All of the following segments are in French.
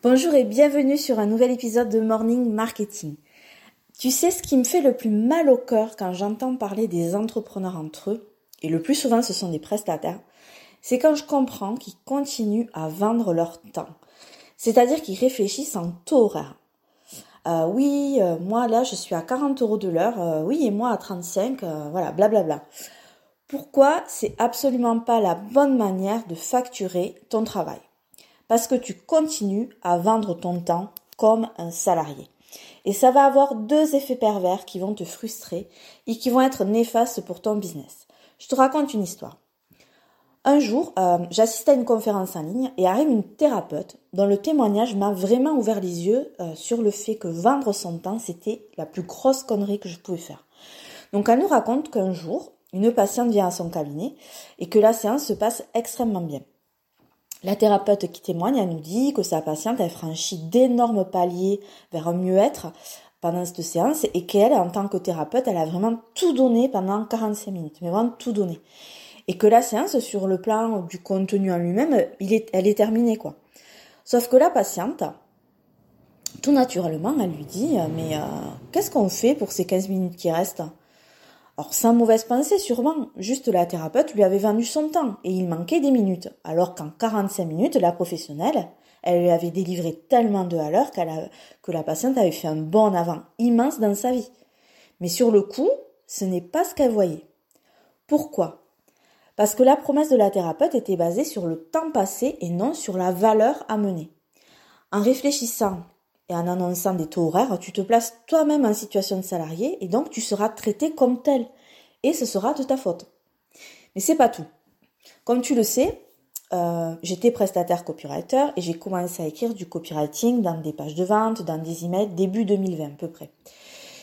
Bonjour et bienvenue sur un nouvel épisode de Morning Marketing. Tu sais ce qui me fait le plus mal au cœur quand j'entends parler des entrepreneurs entre eux, et le plus souvent ce sont des prestataires, c'est quand je comprends qu'ils continuent à vendre leur temps. C'est-à-dire qu'ils réfléchissent en taux horaire. Euh, oui, euh, moi là je suis à 40 euros de l'heure, euh, oui et moi à 35, voilà, blablabla. Pourquoi c'est absolument pas la bonne manière de facturer ton travail? Parce que tu continues à vendre ton temps comme un salarié. Et ça va avoir deux effets pervers qui vont te frustrer et qui vont être néfastes pour ton business. Je te raconte une histoire. Un jour, euh, j'assistais à une conférence en ligne et arrive une thérapeute dont le témoignage m'a vraiment ouvert les yeux euh, sur le fait que vendre son temps, c'était la plus grosse connerie que je pouvais faire. Donc elle nous raconte qu'un jour, une patiente vient à son cabinet et que la séance se passe extrêmement bien. La thérapeute qui témoigne, elle nous dit que sa patiente a franchi d'énormes paliers vers un mieux-être pendant cette séance et qu'elle, en tant que thérapeute, elle a vraiment tout donné pendant 45 minutes, mais vraiment tout donné. Et que la séance, sur le plan du contenu en lui-même, elle est terminée, quoi. Sauf que la patiente, tout naturellement, elle lui dit, mais euh, qu'est-ce qu'on fait pour ces 15 minutes qui restent? Alors sans mauvaise pensée sûrement, juste la thérapeute lui avait vendu son temps et il manquait des minutes, alors qu'en 45 minutes, la professionnelle, elle lui avait délivré tellement de valeur que la patiente avait fait un bon avant immense dans sa vie. Mais sur le coup, ce n'est pas ce qu'elle voyait. Pourquoi? Parce que la promesse de la thérapeute était basée sur le temps passé et non sur la valeur amenée. En réfléchissant et en annonçant des taux horaires, tu te places toi-même en situation de salarié et donc tu seras traité comme tel. Et ce sera de ta faute. Mais c'est pas tout. Comme tu le sais, euh, j'étais prestataire copywriter et j'ai commencé à écrire du copywriting dans des pages de vente, dans des emails début 2020 à peu près.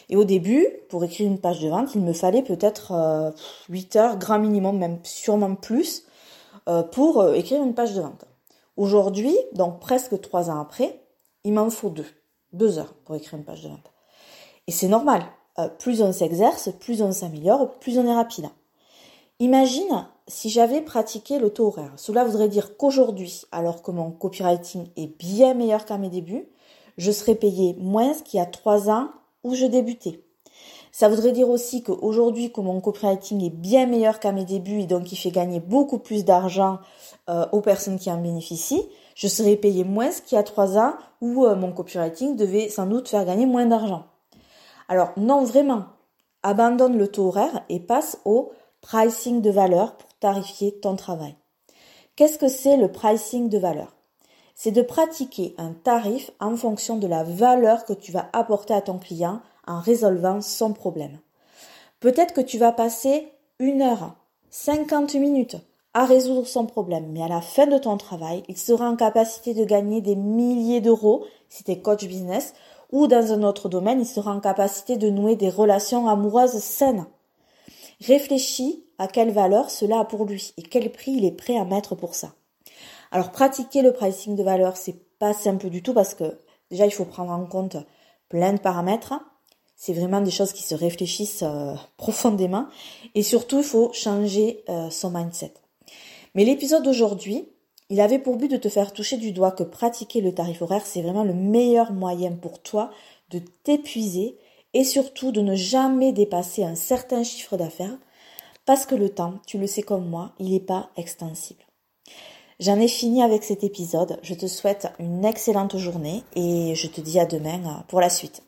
Et au début, pour écrire une page de vente, il me fallait peut-être euh, 8 heures, grand minimum, même sûrement plus, euh, pour euh, écrire une page de vente. Aujourd'hui, donc presque trois ans après, il m'en faut deux. Deux heures pour écrire une page de vente. Et c'est normal. Euh, plus on s'exerce, plus on s'améliore, plus on est rapide. Imagine si j'avais pratiqué le taux horaire. Cela voudrait dire qu'aujourd'hui, alors que mon copywriting est bien meilleur qu'à mes débuts, je serais payé moins qu'il y a trois ans où je débutais. Ça voudrait dire aussi qu'aujourd'hui, que mon copywriting est bien meilleur qu'à mes débuts et donc il fait gagner beaucoup plus d'argent euh, aux personnes qui en bénéficient, je serais payé moins qu'il y a trois ans où euh, mon copywriting devait sans doute faire gagner moins d'argent. Alors non, vraiment, abandonne le taux horaire et passe au pricing de valeur pour tarifier ton travail. Qu'est-ce que c'est le pricing de valeur? C'est de pratiquer un tarif en fonction de la valeur que tu vas apporter à ton client en résolvant son problème. Peut-être que tu vas passer une heure, 50 minutes, à résoudre son problème. Mais à la fin de ton travail, il sera en capacité de gagner des milliers d'euros si tu es coach business ou dans un autre domaine, il sera en capacité de nouer des relations amoureuses saines. Réfléchis à quelle valeur cela a pour lui et quel prix il est prêt à mettre pour ça. Alors pratiquer le pricing de valeur, c'est pas simple du tout parce que déjà il faut prendre en compte plein de paramètres. C'est vraiment des choses qui se réfléchissent euh, profondément et surtout il faut changer euh, son mindset. Mais l'épisode d'aujourd'hui, il avait pour but de te faire toucher du doigt que pratiquer le tarif horaire, c'est vraiment le meilleur moyen pour toi de t'épuiser et surtout de ne jamais dépasser un certain chiffre d'affaires parce que le temps, tu le sais comme moi, il n'est pas extensible. J'en ai fini avec cet épisode. Je te souhaite une excellente journée et je te dis à demain pour la suite.